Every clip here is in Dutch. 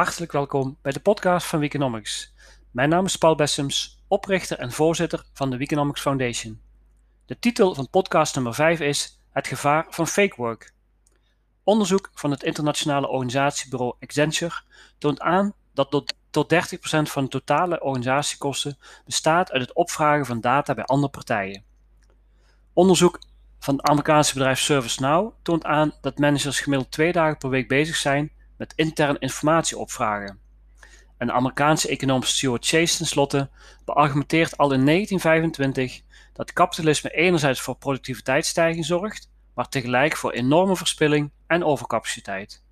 Hartelijk welkom bij de podcast van Weekonomics. Mijn naam is Paul Bessems, oprichter en voorzitter van de Weekonomics Foundation. De titel van podcast nummer 5 is Het gevaar van fake work. Onderzoek van het internationale organisatiebureau Accenture toont aan dat tot 30% van de totale organisatiekosten bestaat uit het opvragen van data bij andere partijen. Onderzoek van het Amerikaanse bedrijf ServiceNow toont aan dat managers gemiddeld twee dagen per week bezig zijn met intern informatie opvragen. En de Amerikaanse econoom Stuart Chase tenslotte beargumenteert al in 1925 dat kapitalisme enerzijds voor productiviteitsstijging zorgt, maar tegelijk voor enorme verspilling en overcapaciteit.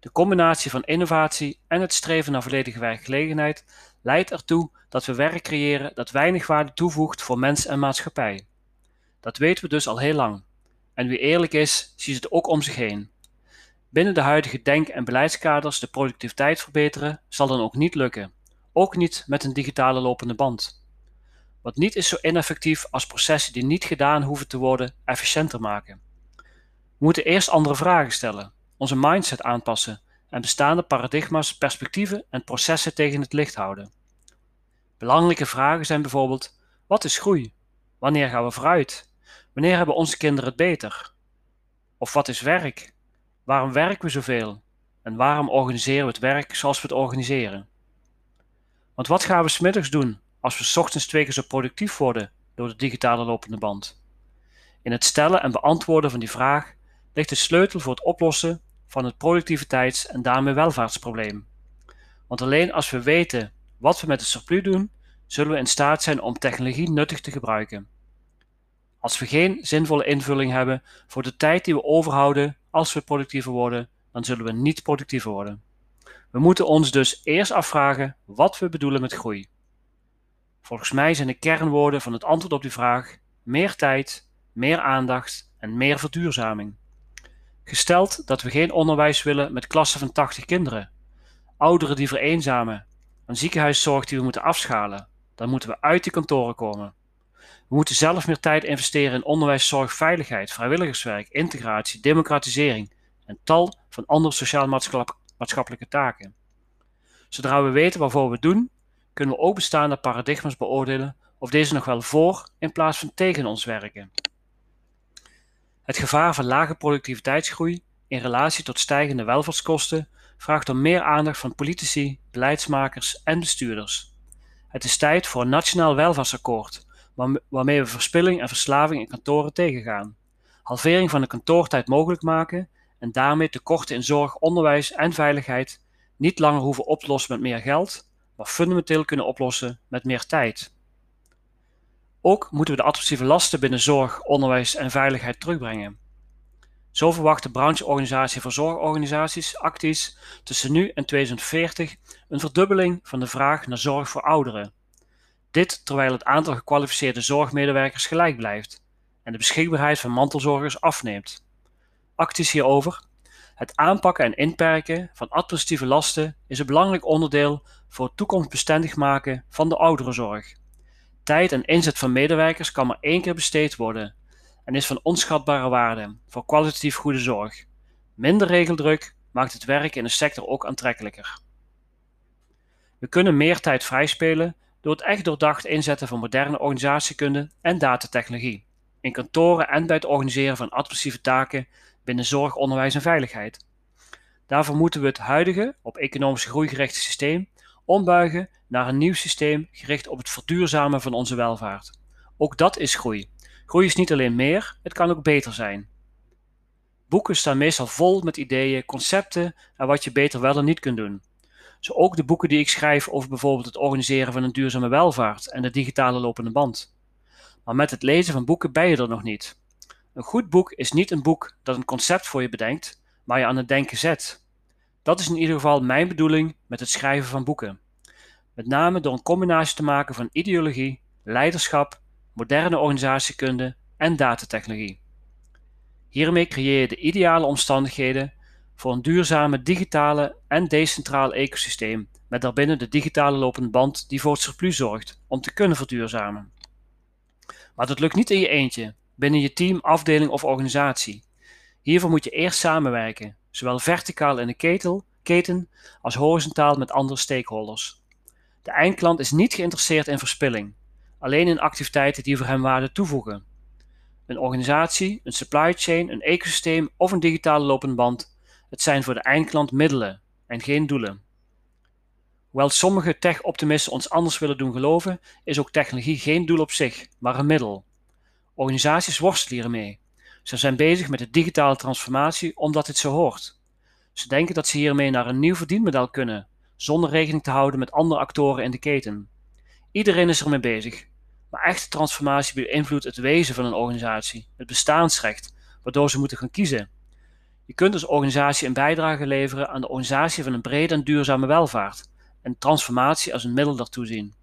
De combinatie van innovatie en het streven naar volledige werkgelegenheid leidt ertoe dat we werk creëren dat weinig waarde toevoegt voor mens en maatschappij. Dat weten we dus al heel lang. En wie eerlijk is, ziet het ook om zich heen. Binnen de huidige denk- en beleidskaders de productiviteit verbeteren zal dan ook niet lukken. Ook niet met een digitale lopende band. Wat niet is zo ineffectief als processen die niet gedaan hoeven te worden efficiënter maken. We moeten eerst andere vragen stellen, onze mindset aanpassen en bestaande paradigma's, perspectieven en processen tegen het licht houden. Belangrijke vragen zijn bijvoorbeeld: wat is groei? Wanneer gaan we vooruit? Wanneer hebben onze kinderen het beter? Of wat is werk? Waarom werken we zoveel? En waarom organiseren we het werk zoals we het organiseren? Want wat gaan we smiddags doen als we ochtends twee keer zo productief worden door de digitale lopende band? In het stellen en beantwoorden van die vraag ligt de sleutel voor het oplossen van het productiviteits- en daarmee welvaartsprobleem. Want alleen als we weten wat we met het surplus doen, zullen we in staat zijn om technologie nuttig te gebruiken. Als we geen zinvolle invulling hebben voor de tijd die we overhouden als we productiever worden, dan zullen we niet productiever worden. We moeten ons dus eerst afvragen wat we bedoelen met groei. Volgens mij zijn de kernwoorden van het antwoord op die vraag meer tijd, meer aandacht en meer verduurzaming. Gesteld dat we geen onderwijs willen met klassen van 80 kinderen, ouderen die vereenzamen, een ziekenhuiszorg die we moeten afschalen, dan moeten we uit die kantoren komen. We moeten zelf meer tijd investeren in onderwijs, zorg, veiligheid, vrijwilligerswerk, integratie, democratisering en tal van andere sociaal-maatschappelijke taken. Zodra we weten waarvoor we doen, kunnen we ook bestaande paradigma's beoordelen of deze nog wel voor in plaats van tegen ons werken. Het gevaar van lage productiviteitsgroei in relatie tot stijgende welvaartskosten vraagt om meer aandacht van politici, beleidsmakers en bestuurders. Het is tijd voor een nationaal welvaartsakkoord waarmee we verspilling en verslaving in kantoren tegengaan, halvering van de kantoortijd mogelijk maken en daarmee tekorten in zorg, onderwijs en veiligheid niet langer hoeven oplossen met meer geld, maar fundamenteel kunnen oplossen met meer tijd. Ook moeten we de administratieve lasten binnen zorg, onderwijs en veiligheid terugbrengen. Zo verwacht de brancheorganisatie voor zorgorganisaties, Actis, tussen nu en 2040 een verdubbeling van de vraag naar zorg voor ouderen dit terwijl het aantal gekwalificeerde zorgmedewerkers gelijk blijft en de beschikbaarheid van mantelzorgers afneemt. Acties hierover. Het aanpakken en inperken van administratieve lasten is een belangrijk onderdeel voor het toekomstbestendig maken van de ouderenzorg. Tijd en inzet van medewerkers kan maar één keer besteed worden en is van onschatbare waarde voor kwalitatief goede zorg. Minder regeldruk maakt het werk in de sector ook aantrekkelijker. We kunnen meer tijd vrijspelen door het echt doordacht inzetten van moderne organisatiekunde en datatechnologie, in kantoren en bij het organiseren van administratieve taken binnen zorg, onderwijs en veiligheid. Daarvoor moeten we het huidige, op economische groei gerichte systeem ombuigen naar een nieuw systeem gericht op het verduurzamen van onze welvaart. Ook dat is groei. Groei is niet alleen meer, het kan ook beter zijn. Boeken staan meestal vol met ideeën, concepten en wat je beter wel en niet kunt doen. Zo ook de boeken die ik schrijf over bijvoorbeeld het organiseren van een duurzame welvaart en de digitale lopende band. Maar met het lezen van boeken ben je er nog niet. Een goed boek is niet een boek dat een concept voor je bedenkt, maar je aan het denken zet. Dat is in ieder geval mijn bedoeling met het schrijven van boeken. Met name door een combinatie te maken van ideologie, leiderschap, moderne organisatiekunde en datatechnologie. Hiermee creëer je de ideale omstandigheden voor een duurzame digitale en decentrale ecosysteem met daarbinnen de digitale lopende band die voor het surplus zorgt om te kunnen verduurzamen. Maar dat lukt niet in je eentje, binnen je team, afdeling of organisatie. Hiervoor moet je eerst samenwerken, zowel verticaal in de ketel keten als horizontaal met andere stakeholders. De eindklant is niet geïnteresseerd in verspilling, alleen in activiteiten die voor hem waarde toevoegen. Een organisatie, een supply chain, een ecosysteem of een digitale lopende band, het zijn voor de eindklant middelen en geen doelen. Hoewel sommige tech-optimisten ons anders willen doen geloven, is ook technologie geen doel op zich, maar een middel. Organisaties worstelen hiermee. Ze zijn bezig met de digitale transformatie omdat dit zo hoort. Ze denken dat ze hiermee naar een nieuw verdienmodel kunnen, zonder rekening te houden met andere actoren in de keten. Iedereen is ermee bezig, maar echte transformatie beïnvloedt het wezen van een organisatie, het bestaansrecht, waardoor ze moeten gaan kiezen. Je kunt als organisatie een bijdrage leveren aan de organisatie van een brede en duurzame welvaart en transformatie als een middel daartoe zien.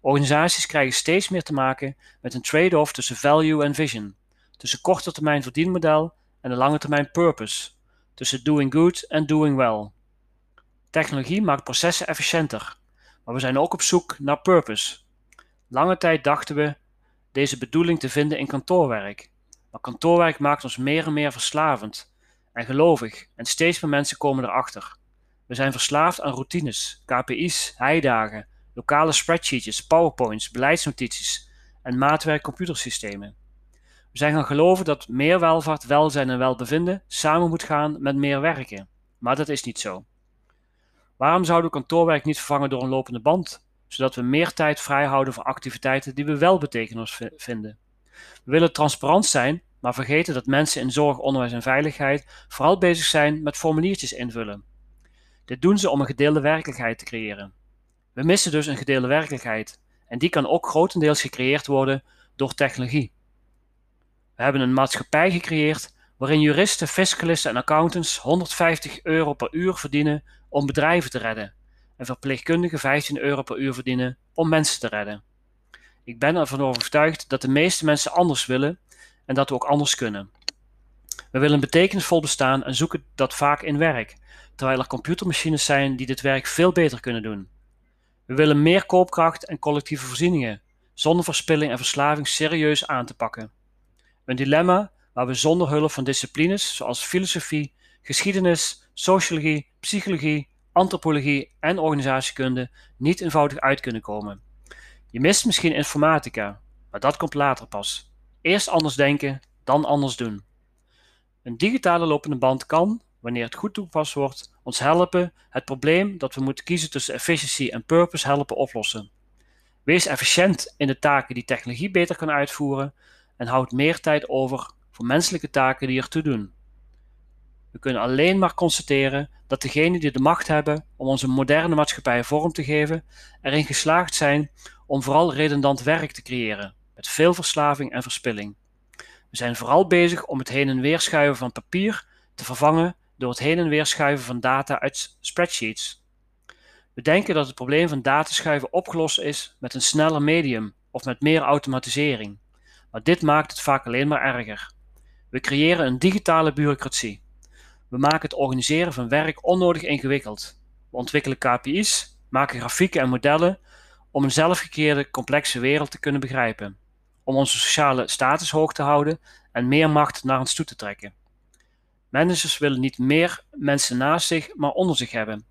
Organisaties krijgen steeds meer te maken met een trade-off tussen value en vision, tussen korte termijn verdienmodel en de lange termijn purpose, tussen doing good en doing well. Technologie maakt processen efficiënter, maar we zijn ook op zoek naar purpose. Lange tijd dachten we deze bedoeling te vinden in kantoorwerk, maar kantoorwerk maakt ons meer en meer verslavend en gelovig en steeds meer mensen komen erachter. We zijn verslaafd aan routines, KPI's, heidagen, lokale spreadsheets, powerpoints, beleidsnotities en maatwerk computersystemen. We zijn gaan geloven dat meer welvaart, welzijn en welbevinden samen moet gaan met meer werken. Maar dat is niet zo. Waarom zouden we kantoorwerk niet vervangen door een lopende band, zodat we meer tijd vrij houden voor activiteiten die we wel betekenis vinden? We willen transparant zijn, maar vergeten dat mensen in zorg, onderwijs en veiligheid vooral bezig zijn met formuliertjes invullen. Dit doen ze om een gedeelde werkelijkheid te creëren. We missen dus een gedeelde werkelijkheid en die kan ook grotendeels gecreëerd worden door technologie. We hebben een maatschappij gecreëerd waarin juristen, fiscalisten en accountants 150 euro per uur verdienen om bedrijven te redden en verpleegkundigen 15 euro per uur verdienen om mensen te redden. Ik ben ervan overtuigd dat de meeste mensen anders willen en dat we ook anders kunnen. We willen betekenisvol bestaan en zoeken dat vaak in werk, terwijl er computermachines zijn die dit werk veel beter kunnen doen. We willen meer koopkracht en collectieve voorzieningen, zonder verspilling en verslaving serieus aan te pakken. Een dilemma waar we zonder hulp van disciplines zoals filosofie, geschiedenis, sociologie, psychologie, antropologie en organisatiekunde niet eenvoudig uit kunnen komen. Je mist misschien informatica, maar dat komt later pas. Eerst anders denken, dan anders doen. Een digitale lopende band kan, wanneer het goed toegepast wordt, ons helpen het probleem dat we moeten kiezen tussen efficiency en purpose helpen oplossen. Wees efficiënt in de taken die technologie beter kan uitvoeren en houd meer tijd over voor menselijke taken die ertoe doen. We kunnen alleen maar constateren dat degenen die de macht hebben om onze moderne maatschappij vorm te geven, erin geslaagd zijn om vooral redundant werk te creëren, met veel verslaving en verspilling. We zijn vooral bezig om het heen en weer schuiven van papier te vervangen door het heen en weer schuiven van data uit spreadsheets. We denken dat het probleem van dataschuiven opgelost is met een sneller medium of met meer automatisering. Maar dit maakt het vaak alleen maar erger. We creëren een digitale bureaucratie. We maken het organiseren van werk onnodig ingewikkeld. We ontwikkelen KPI's, maken grafieken en modellen om een zelfgekeerde complexe wereld te kunnen begrijpen, om onze sociale status hoog te houden en meer macht naar ons toe te trekken. Managers willen niet meer mensen naast zich, maar onder zich hebben.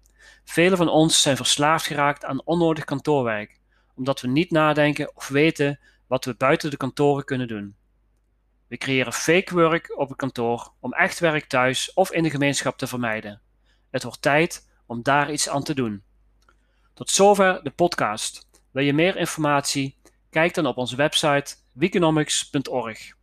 Velen van ons zijn verslaafd geraakt aan onnodig kantoorwerk, omdat we niet nadenken of weten wat we buiten de kantoren kunnen doen. We creëren fake work op het kantoor om echt werk thuis of in de gemeenschap te vermijden. Het wordt tijd om daar iets aan te doen. Tot zover de podcast. Wil je meer informatie? Kijk dan op onze website weconomics.org.